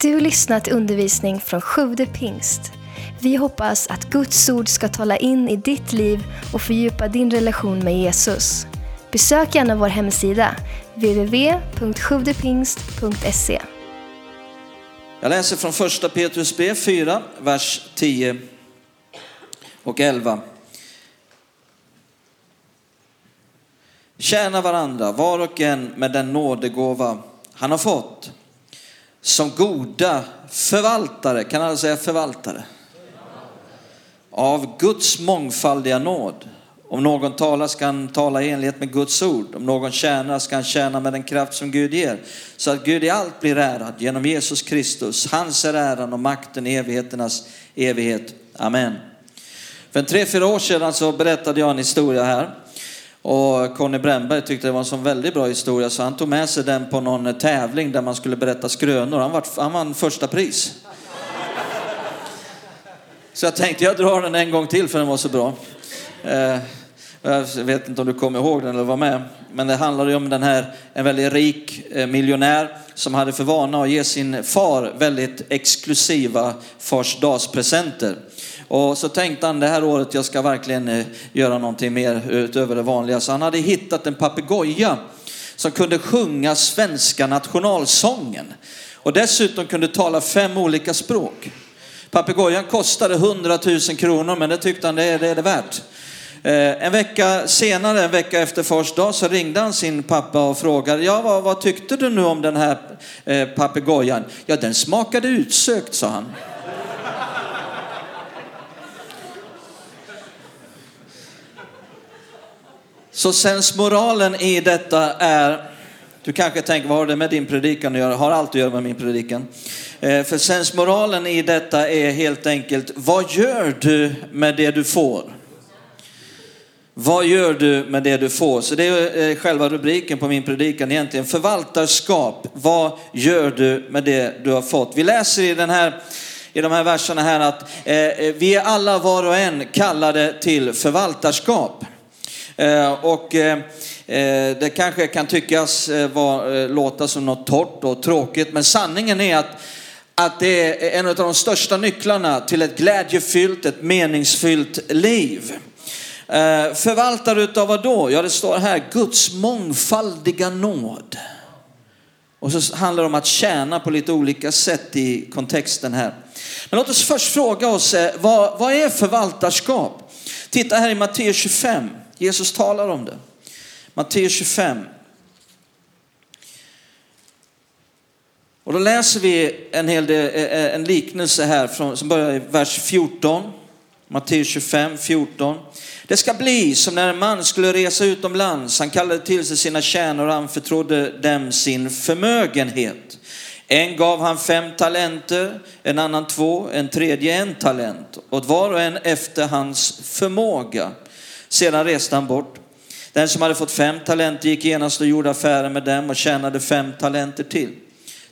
Du har lyssnat till undervisning från Sjude pingst. Vi hoppas att Guds ord ska tala in i ditt liv och fördjupa din relation med Jesus. Besök gärna vår hemsida, www.sjuvdepingst.se. Jag läser från första Petrus B 4, vers 10 och 11. Tjäna varandra, var och en med den nådegåva han har fått. Som goda förvaltare, kan alla säga förvaltare? Av Guds mångfaldiga nåd. Om någon talar ska han tala i enlighet med Guds ord. Om någon tjänar ska han tjäna med den kraft som Gud ger. Så att Gud i allt blir ärad genom Jesus Kristus. Hans är äran och makten i evigheternas evighet. Amen. För en tre, fyra år sedan så berättade jag en historia här. Och Conny Brännberg tyckte det var en sån väldigt bra historia så han tog med sig den på någon eh, tävling där man skulle berätta skrönor. Han, var, han vann första pris. Så jag tänkte jag drar den en gång till för den var så bra. Eh, jag vet inte om du kommer ihåg den eller var med. Men det handlade om den här, en väldigt rik eh, miljonär som hade för vana att ge sin far väldigt exklusiva farsdagspresenter. Och så tänkte han det här året jag ska verkligen eh, göra någonting mer utöver det vanliga. Så han hade hittat en papegoja som kunde sjunga svenska nationalsången. Och dessutom kunde tala fem olika språk. Papegojan kostade 100 000 kronor men det tyckte han det är det, är det värt. Eh, en vecka senare, en vecka efter fars dag, så ringde han sin pappa och frågade, ja vad, vad tyckte du nu om den här eh, papegojan? Ja den smakade utsökt, sa han. Så sensmoralen i detta är, du kanske tänker vad har det med din predikan att göra? Har allt att göra med min predikan. Eh, för sensmoralen i detta är helt enkelt, vad gör du med det du får? Vad gör du med det du får? Så det är eh, själva rubriken på min predikan egentligen. Förvaltarskap. Vad gör du med det du har fått? Vi läser i, den här, i de här verserna här att eh, eh vi är alla var och en kallade till förvaltarskap. Eh, och eh, eh det kanske kan tyckas var, låta som något torrt och tråkigt, men sanningen är att att det är en av de största nycklarna till ett glädjefyllt, ett meningsfyllt liv. Eh, förvaltare utav vad då? Ja, det står här Guds mångfaldiga nåd. Och så handlar det om att tjäna på lite olika sätt i kontexten här. Men låt oss först fråga oss, eh, vad, vad är förvaltarskap? Titta här i Matteus 25. Jesus talar om det. Matteus 25. Och då läser vi en, hel del, eh, en liknelse här från, som börjar i vers 14. Matteus 25, 14. Det ska bli som när en man skulle resa utomlands. Han kallade till sig sina tjänare och anförtrodde dem sin förmögenhet. En gav han fem talenter, en annan två, en tredje en talent. Åt var och en efter hans förmåga. Sedan reste han bort. Den som hade fått fem talenter gick genast och gjorde affärer med dem och tjänade fem talenter till.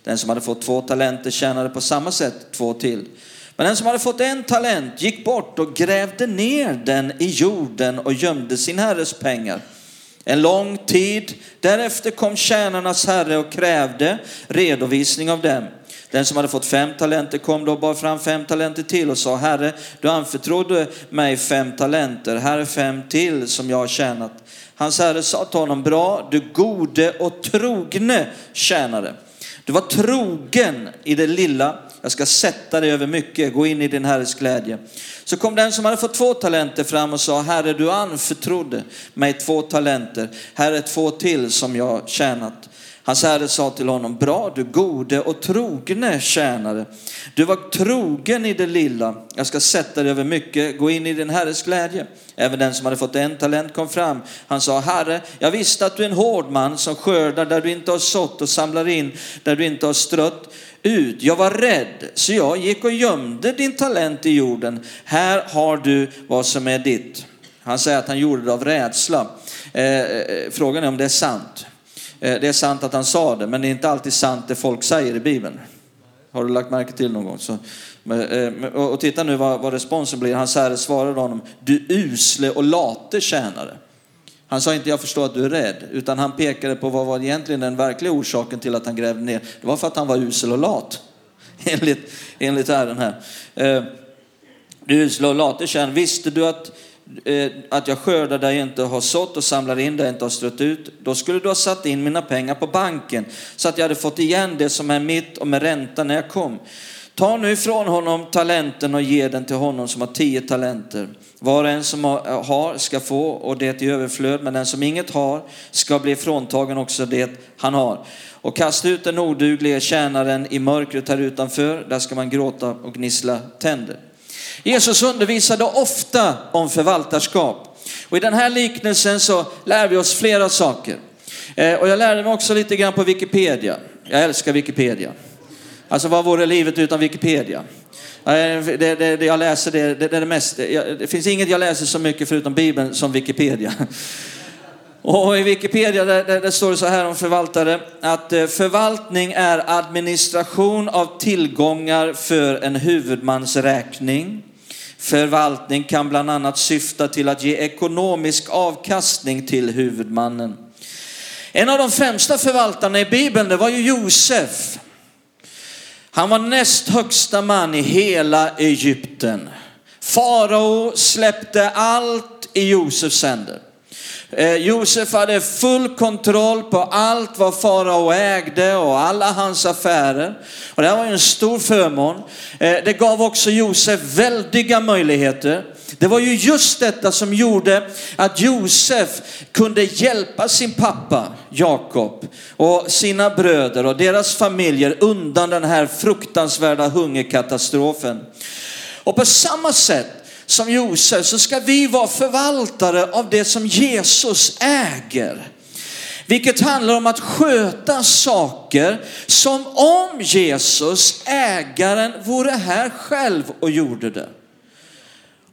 Den som hade fått två talenter tjänade på samma sätt två till. Men den som hade fått en talent gick bort och grävde ner den i jorden och gömde sin herres pengar. En lång tid därefter kom tjänarnas herre och krävde redovisning av dem. Den som hade fått fem talenter kom då och bar fram fem talenter till och sa, Herre, du anförtrodde mig fem talenter, här är fem till som jag har tjänat. Hans herre sa till honom, bra, du gode och trogne tjänare. Du var trogen i det lilla, jag ska sätta dig över mycket, gå in i din herres glädje. Så kom den som hade fått två talenter fram och sa, Herre du anförtrodde mig två talenter, här är två till som jag tjänat. Hans herre sa till honom, bra du gode och trogne tjänare. Du var trogen i det lilla, jag ska sätta dig över mycket, gå in i din herres glädje. Även den som hade fått en talent kom fram. Han sa, Herre, jag visste att du är en hård man som skördar där du inte har sått och samlar in där du inte har strött ut. Jag var rädd, så jag gick och gömde din talent i jorden. Här har du vad som är ditt. Han säger att han gjorde det av rädsla. Eh, eh, eh frågan är om det är sant. Eh, det är sant att han sa det, men det är inte alltid sant det folk säger i Bibeln. Har du lagt märke till någon gång? Så, eh, och titta nu vad, vad responsen blir. Hans herre svarade honom, du usle och late tjänare. Han sa inte jag förstår att du är rädd, utan han pekade på vad var egentligen den verkliga orsaken till att han grävde ner. Det var för att han var usel och lat. enligt, enligt Herren här. Eh, du usle och late tjänare, visste du att, Eh, att jag skördar där jag inte har sått och samlar in där jag inte har strött ut? Då skulle du ha satt in mina pengar på banken så att jag hade fått igen det som är mitt och med ränta när jag kom. Ta nu ifrån honom talenten och ge den till honom som har tio talenter. Var och en som har eh, ska få och det i överflöd, men den som inget har ska bli fråntagen också det han har. Och kasta ut den oduglige tjänaren i mörkret här utanför, där ska man gråta och gnissla tänder. Jesus undervisade ofta om förvaltarskap. Och i den här liknelsen så lär vi oss flera saker. Eh, och jag lärde mig också lite grann på Wikipedia. Jag älskar Wikipedia. Alltså vad vore livet utan Wikipedia? Eh, det, det, det jag läser det, det, det, mest, det finns inget jag läser så mycket förutom Bibeln som Wikipedia. Och i Wikipedia där, där, där, står det så här om förvaltare att eh, förvaltning är administration av tillgångar för en huvudmans räkning. Förvaltning kan bland annat syfta till att ge ekonomisk avkastning till huvudmannen. En av de främsta förvaltarna i Bibeln det var ju Josef. Han var näst högsta man i hela Egypten. Farao släppte allt i Josefs händer. Eh, Josef hade full kontroll på allt vad farao ägde och alla hans affärer. Och det här var ju en stor förmån. Eh, det gav också Josef väldiga möjligheter. Det var ju just detta som gjorde att Josef kunde hjälpa sin pappa Jakob och sina bröder och deras familjer undan den här fruktansvärda hungerkatastrofen. Och på samma sätt som Josef så ska vi vara förvaltare av det som Jesus äger. Vilket handlar om att sköta saker som om Jesus, ägaren, vore här själv och gjorde det.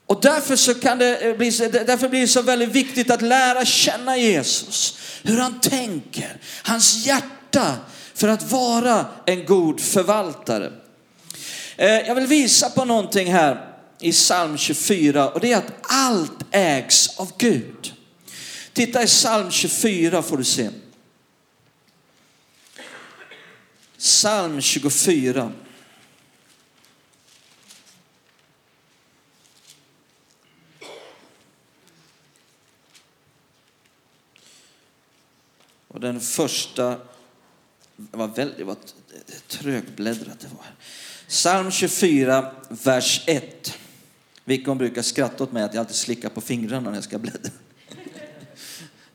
Och därför, så kan det eh, bli, därför blir det så väldigt viktigt att lära känna Jesus. Hur han tänker, hans hjärta för att vara en god förvaltare. Eh, jag vill visa på någonting här i psalm 24 och det är att allt ägs av Gud. Titta i psalm 24 får du se. Psalm 24. Och den första det var väldigt var trögbläddrat det var. Psalm 24, vers 1. Vickon brukar skratta åt mig att jag alltid slickar på fingrarna när jag ska bläddra.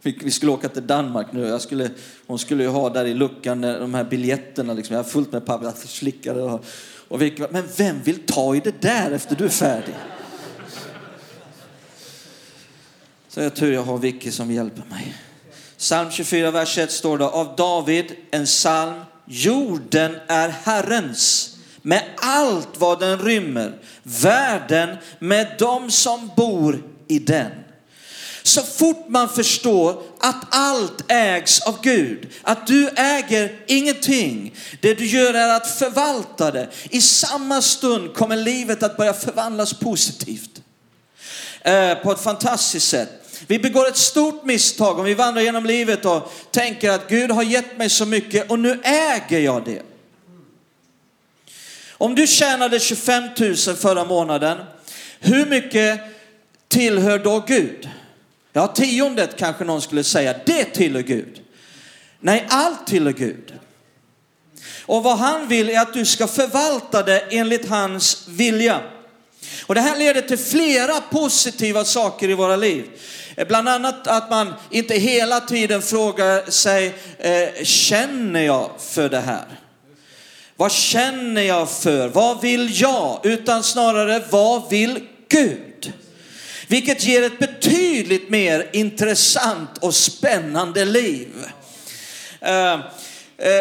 Vi skulle åka till Danmark nu. Jag skulle, hon skulle ju ha där i luckan eh, de här biljetterna. Liksom. Jag har fullt med papper. Jag slickade och, och vi, men vem vill ta i det där efter du är färdig? Så jag tur jag har Vicky som hjälper mig. Psalm 24, vers 1 står det av David, en psalm. Jorden är Herrens med allt vad den rymmer, världen med dem som bor i den. Så fort man förstår att allt ägs av Gud, att du äger ingenting, det du gör är att förvalta det. I samma stund kommer livet att börja förvandlas positivt. Eh, på ett fantastiskt sätt. Vi begår ett stort misstag om vi vandrar genom livet och tänker att Gud har gett mig så mycket och nu äger jag det. Om du tjänade 25 000 förra månaden, hur mycket tillhör då Gud? Ja, tiondet kanske någon skulle säga, det tillhör Gud. Nej, allt tillhör Gud. Och vad han vill är att du ska förvalta det enligt hans vilja. Och det här leder till flera positiva saker i våra liv. Eh, bland annat att man inte hela tiden frågar sig, eh, känner jag för det här? Vad känner jag för? Vad vill jag? Utan snarare, vad vill Gud? Vilket ger ett betydligt mer intressant och spännande liv. Eh, eh,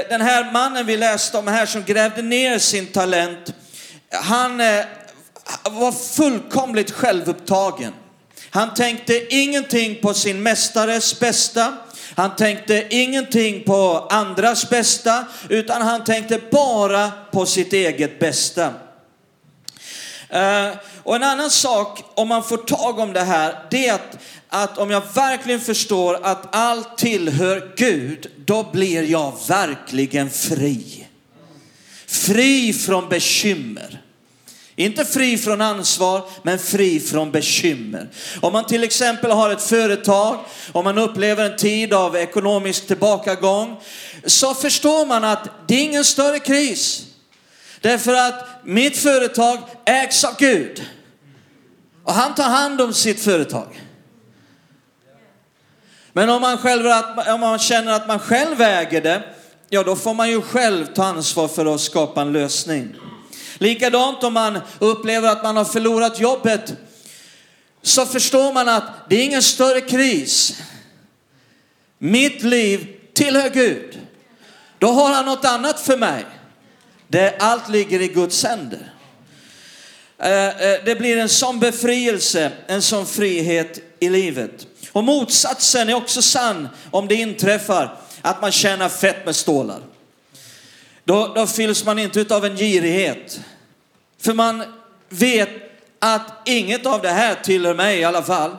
den här mannen vi läste om här som grävde ner sin talent, han eh, var fullkomligt självupptagen. Han tänkte ingenting på sin mästares bästa. Han tänkte ingenting på andras bästa, utan han tänkte bara på sitt eget bästa. Eh, och en annan sak, om man får tag om det här, det är att, att om jag verkligen förstår att allt tillhör Gud, då blir jag verkligen fri. fri från bekymmer. Inte fri från ansvar, men fri från bekymmer. Om man till exempel har ett företag, om man upplever en tid av ekonomisk tillbakagång, så förstår man att det är ingen större kris. Därför att mitt företag ägs av Gud. Och han tar hand om sitt företag. Men om man, själv, om man känner att man själv äger det, ja då får man ju själv ta ansvar för att skapa en lösning. Likadant om man upplever att man har förlorat jobbet, så förstår man att det är ingen större kris. Mitt liv tillhör Gud. Då har han något annat för mig. Det allt ligger i Guds händer. Eh, eh, det blir en sån befrielse, en sån frihet i livet. Och motsatsen är också sann om det inträffar att man tjänar fett med stålar. Då, då fylls man inte av en girighet. För man vet att inget av det här tillhör mig i alla fall.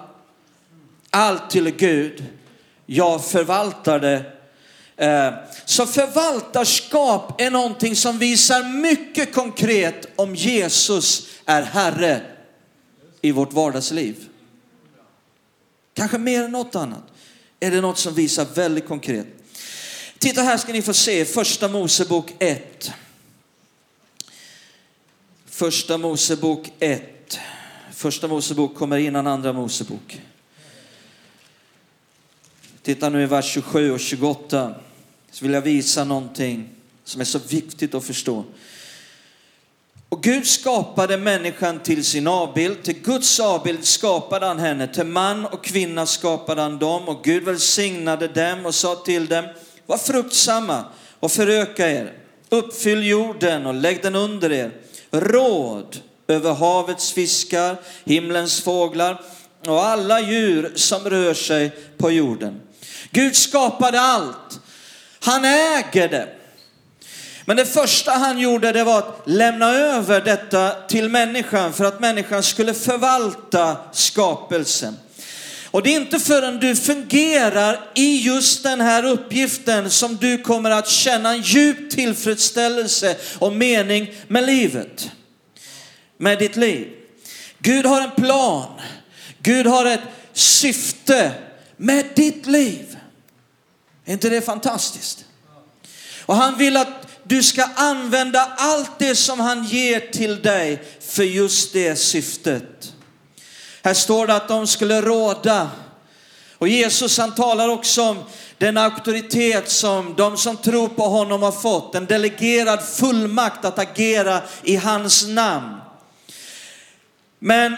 Allt tillhör Gud. Jag förvaltar det. Eh, så förvaltarskap är någonting som visar mycket konkret om Jesus är Herre i vårt vardagsliv. Kanske mer än något annat är det något som visar väldigt konkret. Titta här ska ni få se första Mosebok 1. Första Mosebok 1. Första Mosebok kommer innan andra Mosebok. Titta nu i vers 27 och 28. Så vill jag visa någonting som är så viktigt att förstå. Och Gud skapade människan till sin avbild, till Guds avbild skapade han henne, till man och kvinna skapade han dem och Gud välsignade dem och sa till dem, var fruktsamma och föröka er, uppfyll jorden och lägg den under er, råd över havets fiskar, himlens fåglar och alla djur som rör sig på jorden. Gud skapade allt. Han äger det. Men det första han gjorde det var att lämna över detta till människan för att människan skulle förvalta skapelsen. Och det är inte förrän du fungerar i just den här uppgiften som du kommer att känna en djup tillfredsställelse och mening med livet. Med ditt liv. Gud har en plan. Gud har ett syfte med ditt liv. Är inte det fantastiskt? Och han vill att du ska använda allt det som han ger till dig för just det syftet. Här står det att de skulle råda. Och Jesus han talar också om den auktoritet som de som tror på honom har fått. En delegerad fullmakt att agera i hans namn. Men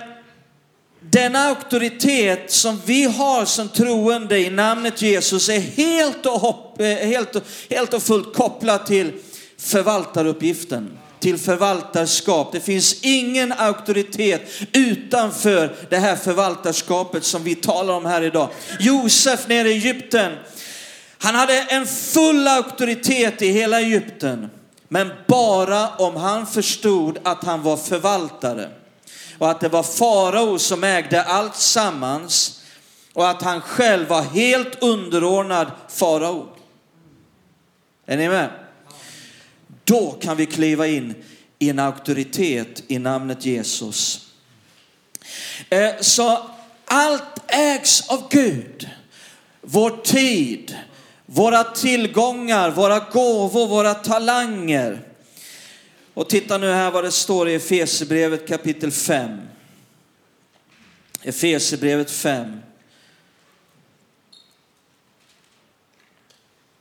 den auktoritet som vi har som troende i namnet Jesus är helt och, hopp, helt, helt och fullt kopplad till förvaltaruppgiften, till förvaltarskap. Det finns ingen auktoritet utanför det här förvaltarskapet som vi talar om här idag. Josef nere i Egypten, han hade en full auktoritet i hela Egypten, men bara om han förstod att han var förvaltare och att det var farao som ägde allt sammans och att han själv var helt underordnad farao. Är ni med? Då kan vi kliva in i en auktoritet i namnet Jesus. Eh, så allt ägs av Gud. Vår tid, våra tillgångar, våra gåvor, våra talanger. Och titta nu här vad det står i Efesierbrevet kapitel 5. Efesierbrevet 5.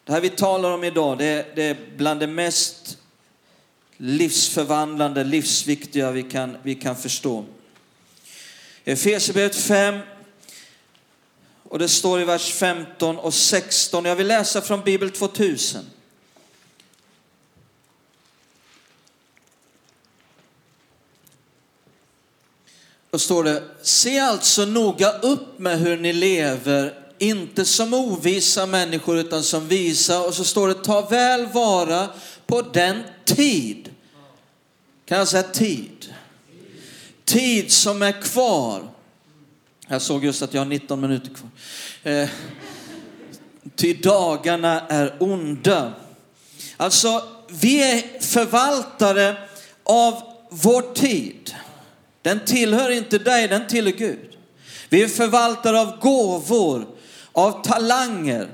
Det här vi talar om idag, det är, det är bland det mest livsförvandlande, livsviktiga vi kan, vi kan förstå. Efesierbrevet 5 och det står i vers 15 och 16. Jag vill läsa från Bibel 2000. Då står det, se alltså noga upp med hur ni lever inte som ovisa människor utan som visa. Och så står det, ta väl vara på den tid. Kan jag säga tid? Tid som är kvar. Jag såg just att jag har 19 minuter kvar. Eh, ty dagarna är onda. Alltså, vi är förvaltare av vår tid. Den tillhör inte dig, den tillhör Gud. Vi är förvaltare av gåvor, av talanger.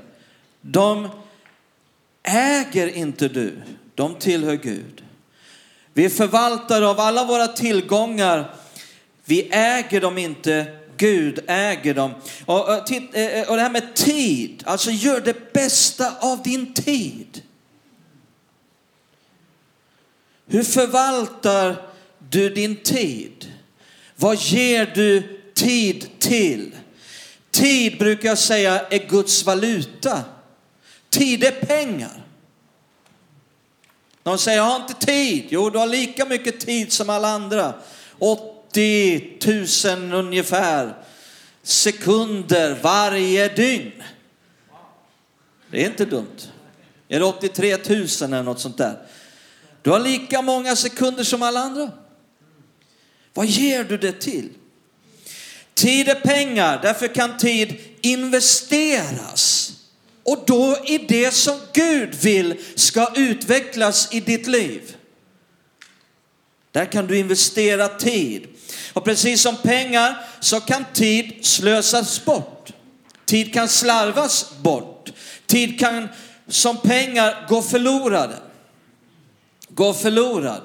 De äger inte du, de tillhör Gud. Vi är förvaltare av alla våra tillgångar. Vi äger dem inte, Gud äger dem. Och, och, eh, eh, och det här med tid, alltså gör det bästa av din tid. Hur förvaltar du din tid? Vad ger du tid till? Tid brukar jag säga är Guds valuta. Tid är pengar. Någon säger, jag har inte tid. Jo, du har lika mycket tid som alla andra. 80 000 ungefär sekunder varje dygn. Det är inte dumt. Är det 83 000 eller något sånt där? Du har lika många sekunder som alla andra. Vad ger du det till? Tid är pengar, därför kan tid investeras. Och då i det som Gud vill ska utvecklas i ditt liv. Där kan du investera tid. Och precis som pengar så kan tid slösas bort. Tid kan slarvas bort. Tid kan som pengar gå förlorade. Gå förlorad.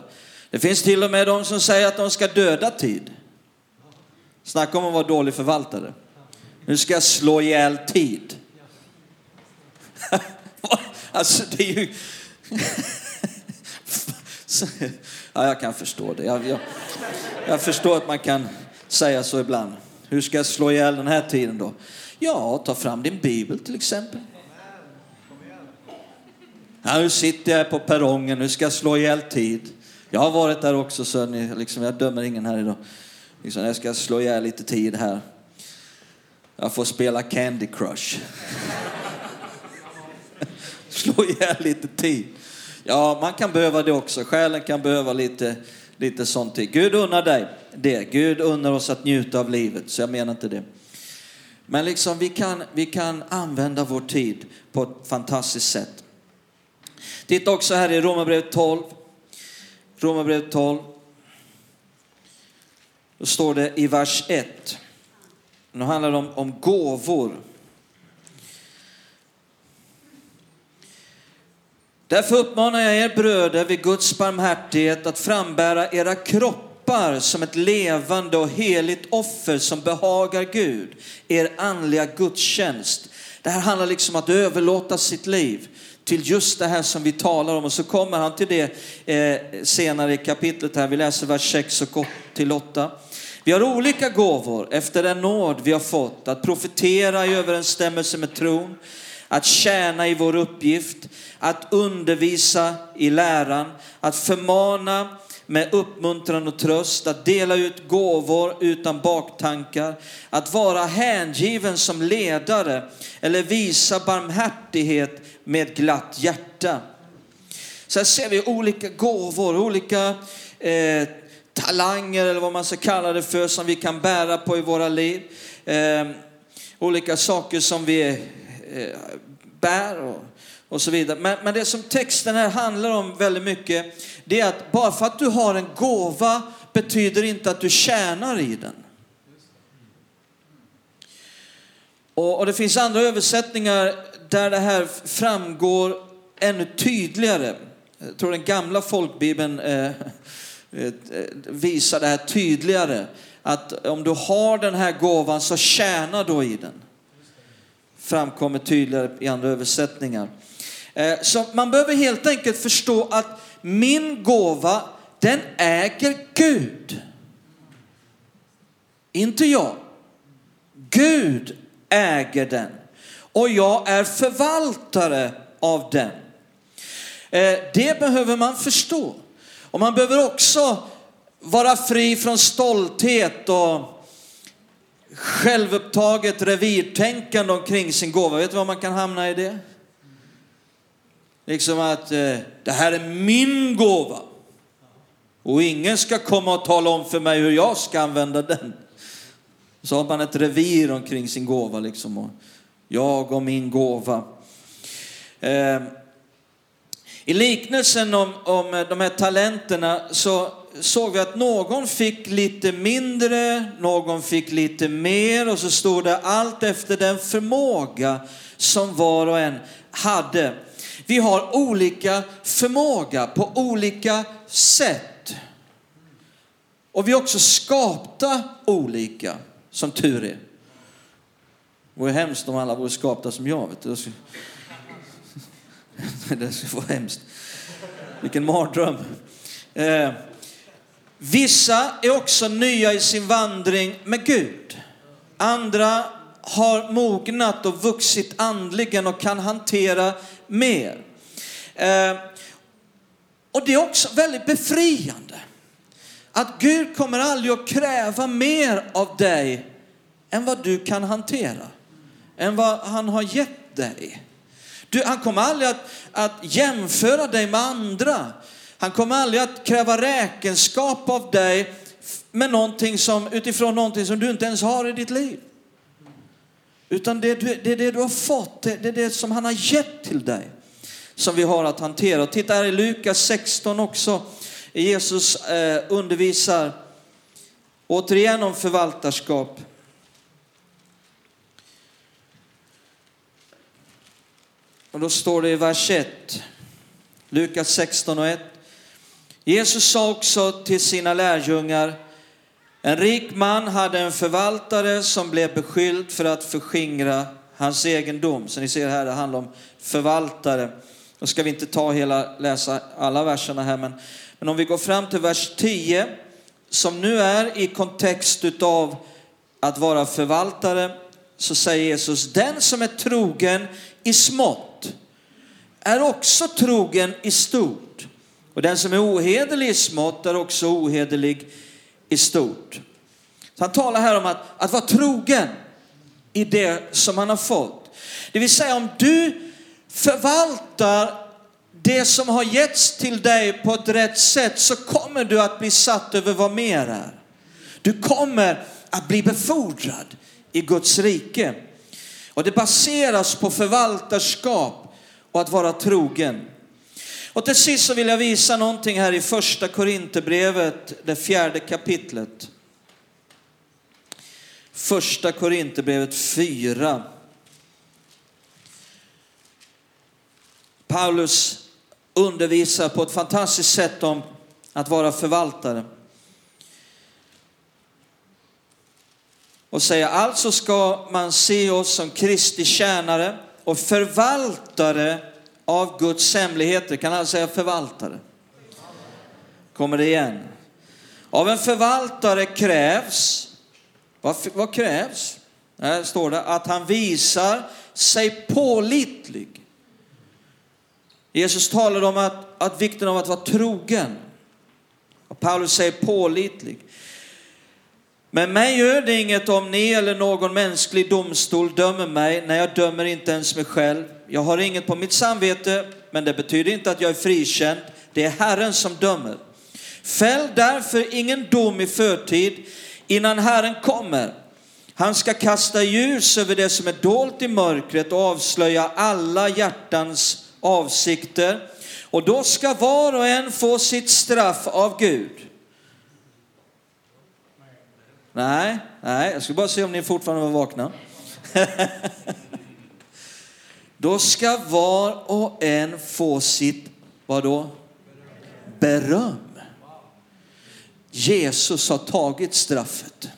Det finns till och med de som säger att de ska döda tid. Snacka om att vara dålig förvaltare. Nu ska jag slå ihjäl tid. alltså det är ju... ja, jag kan förstå det. Jag, jag, jag, förstår att man kan säga så ibland. Hur ska jag slå ihjäl den här tiden då? Ja, ta fram din bibel till exempel. Ja, nu sitter jag på perrongen, nu ska jag slå ihjäl tid. Jag har varit där också, så ni, liksom, jag dömer ingen här idag. Liksom, jag ska slå ihjäl lite tid här. Jag får spela Candy Crush. slå ihjäl lite tid. Ja, man kan behöva det också. Själen kan behöva lite, lite sånt tid. Gud unnar dig det. Gud unnar oss att njuta av livet, så jag menar inte det. Men liksom vi kan, vi kan använda vår tid på ett fantastiskt sätt. Titta också här i Romarbrevet 12. Romarbrevet 12. Då står det i vers 1. Nu handlar det om, om gåvor. Därför uppmanar jag er bröder vid Guds barmhärtighet att frambära era kroppar som ett levande och heligt offer som behagar Gud, er andliga gudstjänst. Det här handlar liksom om att överlåta sitt liv till just det här som vi talar om och så kommer han till det eh, senare i kapitlet här. Vi läser vers 6 och till 8. Vi har olika gåvor efter den nåd vi har fått. Att profetera i överensstämmelse med tron, att tjäna i vår uppgift, att undervisa i läran, att förmana med uppmuntran och tröst, att dela ut gåvor utan baktankar, att vara hängiven som ledare eller visa barmhärtighet med glatt hjärta. Så här ser vi olika gåvor, olika eh, talanger eller vad man ska kalla det för som vi kan bära på i våra liv. Eh, olika saker som vi eh, bär och, och så vidare. Men, men det som texten här handlar om väldigt mycket, det är att bara för att du har en gåva betyder inte att du tjänar i den. Och, och det finns andra översättningar där det här framgår ännu tydligare. Jag tror den gamla folkbibeln eh, Eh, visa visar det här tydligare. Att om du har den här gåvan så tjäna då i den. Framkommer tydligare i andra översättningar. Eh, så man behöver helt enkelt förstå att min gåva, den äger Gud. Inte jag. Gud äger den och jag är förvaltare av den. Eh, det behöver man förstå. Och man behöver också vara fri från stolthet och självupptaget revirtänkande omkring sin gåva. Vet du vad man kan hamna i det? Liksom att eh, det här är min gåva. Och ingen ska komma och tala om för mig hur jag ska använda den. Så har man ett revir omkring sin gåva liksom. Och jag och min gåva. Eh, i liknelsen om, om eh, de här talenterna så såg vi att någon fick lite mindre, någon fick lite mer och så stod det allt efter den förmåga som var och en hade. Vi har olika förmåga på olika sätt. Och vi är också skapta olika, som tur är. Det vore hemskt om alla vore skapta som jag. Vet du. Det skulle vara hemskt. Vilken mardröm. Eh, vissa är också nya i sin vandring med Gud. Andra har mognat och vuxit andligen och kan hantera mer. Eh, och det är också väldigt befriande. Att Gud kommer aldrig att kräva mer av dig än vad du kan hantera. Än vad han har gett dig. Du, han kommer aldrig att, att jämföra dig med andra. Han kommer aldrig att kräva räkenskap av dig med någonting som, utifrån någonting som du inte ens har i ditt liv. Utan det, det är det du har fått, det är det som han har gett till dig som vi har att hantera. Och titta här i Lukas 16 också. Jesus eh, undervisar återigen om förvaltarskap. Och då står det i vers 1, Lukas 16 och 1. Jesus sa också till sina lärjungar, en rik man hade en förvaltare som blev beskylld för att förskingra hans egendom. Så ni ser här, det handlar om förvaltare. Då ska vi inte ta hela, läsa alla verserna här, men, men om vi går fram till vers 10, som nu är i kontext utav att vara förvaltare, så säger Jesus, den som är trogen i smått är också trogen i stort. Och den som är ohederlig i smått är också ohederlig i stort. Så han talar här om att, att vara trogen i det som han har fått. Det vill säga om du förvaltar det som har getts till dig på ett rätt sätt så kommer du att bli satt över vad mer är. Du kommer att bli befordrad i Guds rike. Och det baseras på förvaltarskap och att vara trogen. Och till sist så vill jag visa någonting här i första Korinthierbrevet, det fjärde kapitlet. Första Korinthierbrevet 4. Paulus undervisar på ett fantastiskt sätt om att vara förvaltare. Och säger alltså ska man se oss som Kristi tjänare och förvaltare av Guds hemligheter. Kan alla säga förvaltare? Kommer det igen. Av en förvaltare krävs, vad, vad krävs? Här står det att han visar sig pålitlig. Jesus talade om att, att vikten av att vara trogen. Och Paulus säger pålitlig. Men mig gör det inget om ni eller någon mänsklig domstol dömer mig när jag dömer inte ens mig själv. Jag har inget på mitt samvete, men det betyder inte att jag är frikänd. Det är Herren som dömer. Fäll därför ingen dom i förtid innan Herren kommer. Han ska kasta ljus över det som är dolt i mörkret och avslöja alla hjärtans avsikter. Och då ska var och en få sitt straff av Gud. Nej, nej, jag ska bara se om ni fortfarande var vakna. Då ska var och en få sitt, vad då? Beröm. Jesus har tagit straffet.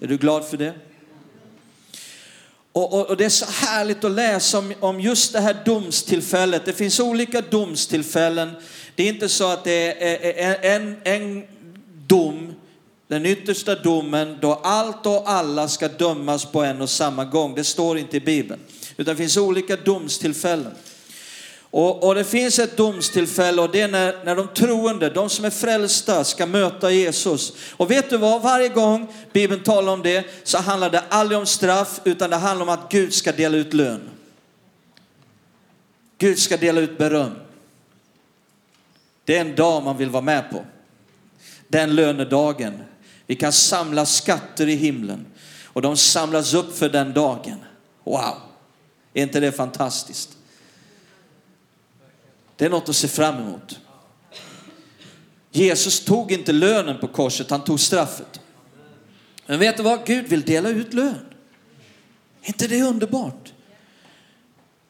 Är du glad för det? Och, och, och, det är så härligt att läsa om, om just det här domstillfället. Det finns olika domstillfällen. Det är inte så att det är en, en dom, den yttersta domen, då allt och alla ska dömas på en och samma gång. Det står inte i Bibeln. Utan det finns olika domstillfällen. Och, och, det finns ett domstillfälle och det är när, när de troende, de som är frälsta, ska möta Jesus. Och vet du vad? Varje gång Bibeln talar om det så handlar det aldrig om straff utan det handlar om att Gud ska dela ut lön. Gud ska dela ut beröm. Det är en dag man vill vara med på. Den lönedagen. Vi kan samla skatter i himlen och de samlas upp för den dagen. Wow, är inte det fantastiskt? Det är något att se fram emot. Jesus tog inte lönen på korset, han tog straffet. Men vet du vad? Gud vill dela ut lön. Är inte det underbart?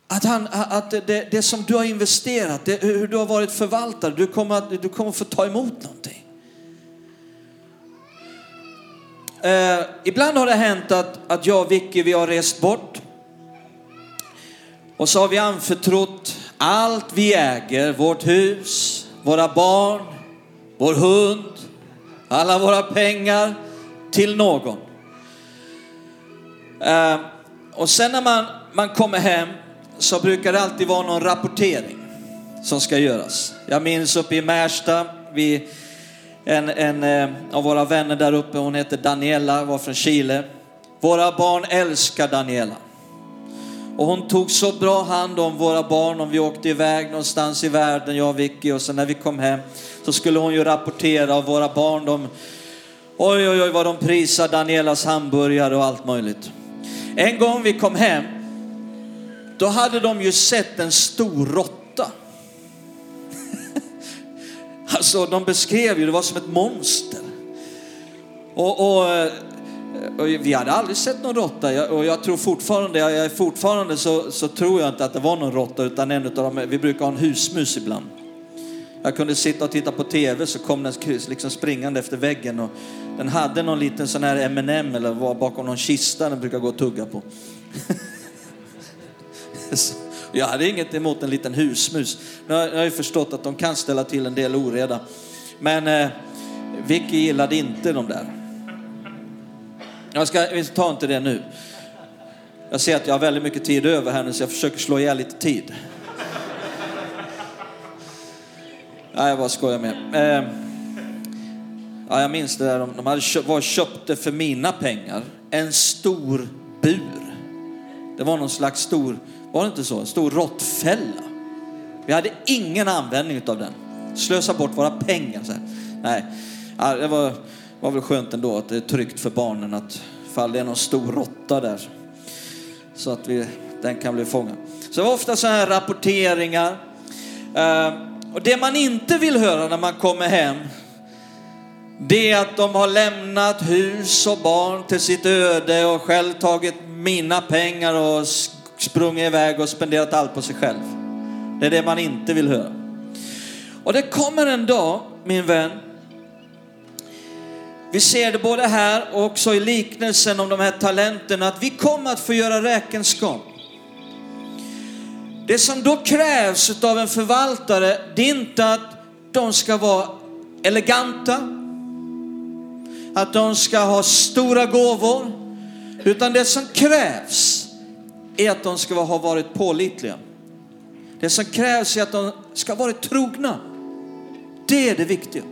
Att, han, att det, det som du har investerat, det, hur du har varit förvaltare, du kommer, att, du kommer få ta emot någonting. Eh, ibland har det hänt att, att jag och Vicky, vi har rest bort. Och så har vi anförtrott allt vi äger, vårt hus, våra barn, vår hund, alla våra pengar till någon. Eh, och sen när man, man kommer hem så brukar det alltid vara någon rapportering som ska göras. Jag minns uppe i Märsta, vi, en, en eh, av våra vänner där uppe, hon heter Daniela, var från Chile. Våra barn älskar Daniela. Och hon tog så bra hand om våra barn om vi åkte iväg någonstans i världen, jag och Vicky. Och sen när vi kom hem så skulle hon ju rapportera av våra barn. De, oj, oj, oj vad de prisar Danielas hamburgare och allt möjligt. En gång vi kom hem, då hade de ju sett en stor råtta. Alltså de beskrev ju, det var som ett monster. Och, och, eh, och vi hade aldrig sett någon råtta och jag tror fortfarande, jag är fortfarande så, så tror jag inte att det var någon råtta utan en av dem, vi brukar ha en husmus ibland. Jag kunde sitta och titta på tv så kom den liksom springande efter väggen och den hade någon liten sån här M&M eller var bakom någon kista den brukar gå och tugga på. jag hade inget emot en liten husmus. Nu har jag ju förstått att de kan ställa till en del oreda. Men eh, Vicky gillade inte de där. Jag ska, vi tar inte det nu. Jag ser att jag har väldigt mycket tid över här nu så jag försöker slå ihjäl lite tid. Nej, jag bara skojar med. Eh, ja, jag minns det där, de hade köpt, var köpte för mina pengar en stor bur. Det var någon slags stor, var det inte så? En stor råttfälla. Vi hade ingen användning av den. Slösa bort våra pengar. Så här. Nej, ja, det var, var väl skönt ändå att det är tryggt för barnen att fall det är någon stor råtta där så att vi, den kan bli fångad. Så det var ofta så här rapporteringar. Eh, och det man inte vill höra när man kommer hem, det är att de har lämnat hus och barn till sitt öde och själv tagit mina pengar och sprungit iväg och spenderat allt på sig själv. Det är det man inte vill höra. Och det kommer en dag, min vän, vi ser det både här och också i liknelsen om de här talenterna, att vi kommer att få göra räkenskap. Det som då krävs av en förvaltare, det är inte att de ska vara eleganta, att de ska ha stora gåvor, utan det som krävs är att de ska ha varit pålitliga. Det som krävs är att de ska ha varit trogna. Det är det viktiga.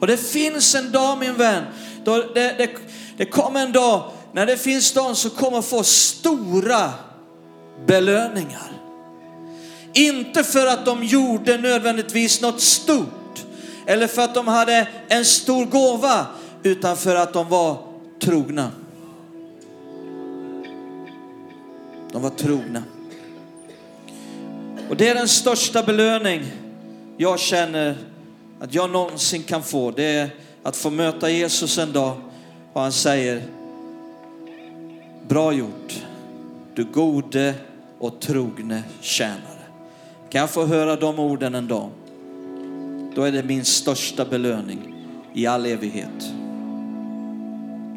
Och det finns en dag min vän, då det, det, det kommer en dag när det finns de som kommer få stora belöningar. Inte för att de gjorde nödvändigtvis något stort eller för att de hade en stor gåva, utan för att de var trogna. De var trogna. Och det är den största belöning jag känner att jag någonsin kan få. Det är att få möta Jesus en dag och han säger, bra gjort, du gode och trogne tjänare. Kan jag få höra de orden en dag? Då är det min största belöning i all evighet.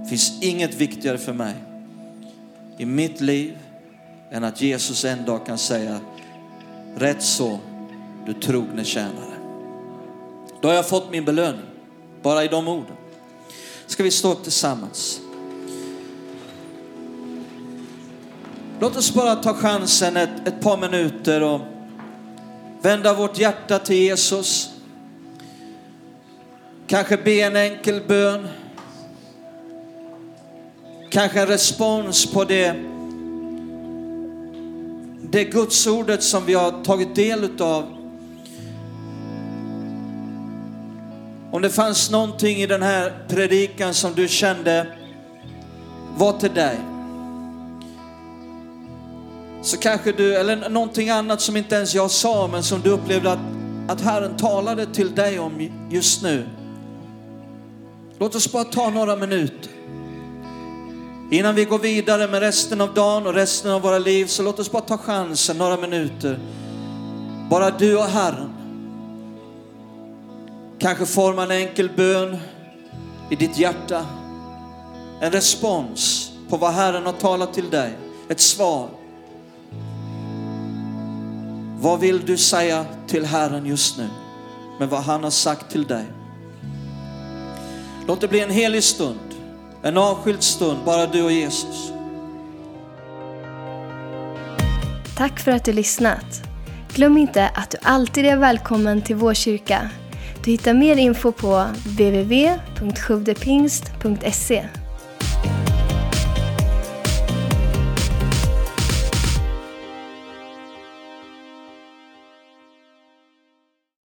Det finns inget viktigare för mig i mitt liv än att Jesus en dag kan säga, rätt så, du trogne tjänare. Då har jag fått min belöning, bara i de orden. Ska vi stå upp tillsammans? Låt oss bara ta chansen ett, ett par minuter och vända vårt hjärta till Jesus. Kanske be en enkel bön. Kanske en respons på det, det gudsordet som vi har tagit del utav. Om det fanns någonting i den här predikan som du kände var till dig. Så kanske du, eller någonting annat som inte ens jag sa, men som du upplevde att, att Herren talade till dig om just nu. Låt oss bara ta några minuter. Innan vi går vidare med resten av dagen och resten av våra liv, så låt oss bara ta chansen några minuter. Bara du och Herren. Kanske forma en enkel bön i ditt hjärta. En respons på vad Herren har talat till dig. Ett svar. Vad vill du säga till Herren just nu med vad han har sagt till dig? Låt det bli en helig stund, en avskild stund, bara du och Jesus. Tack för att du lyssnat. Glöm inte att du alltid är välkommen till vår kyrka. Du hittar mer info på www.sjuvdepingst.se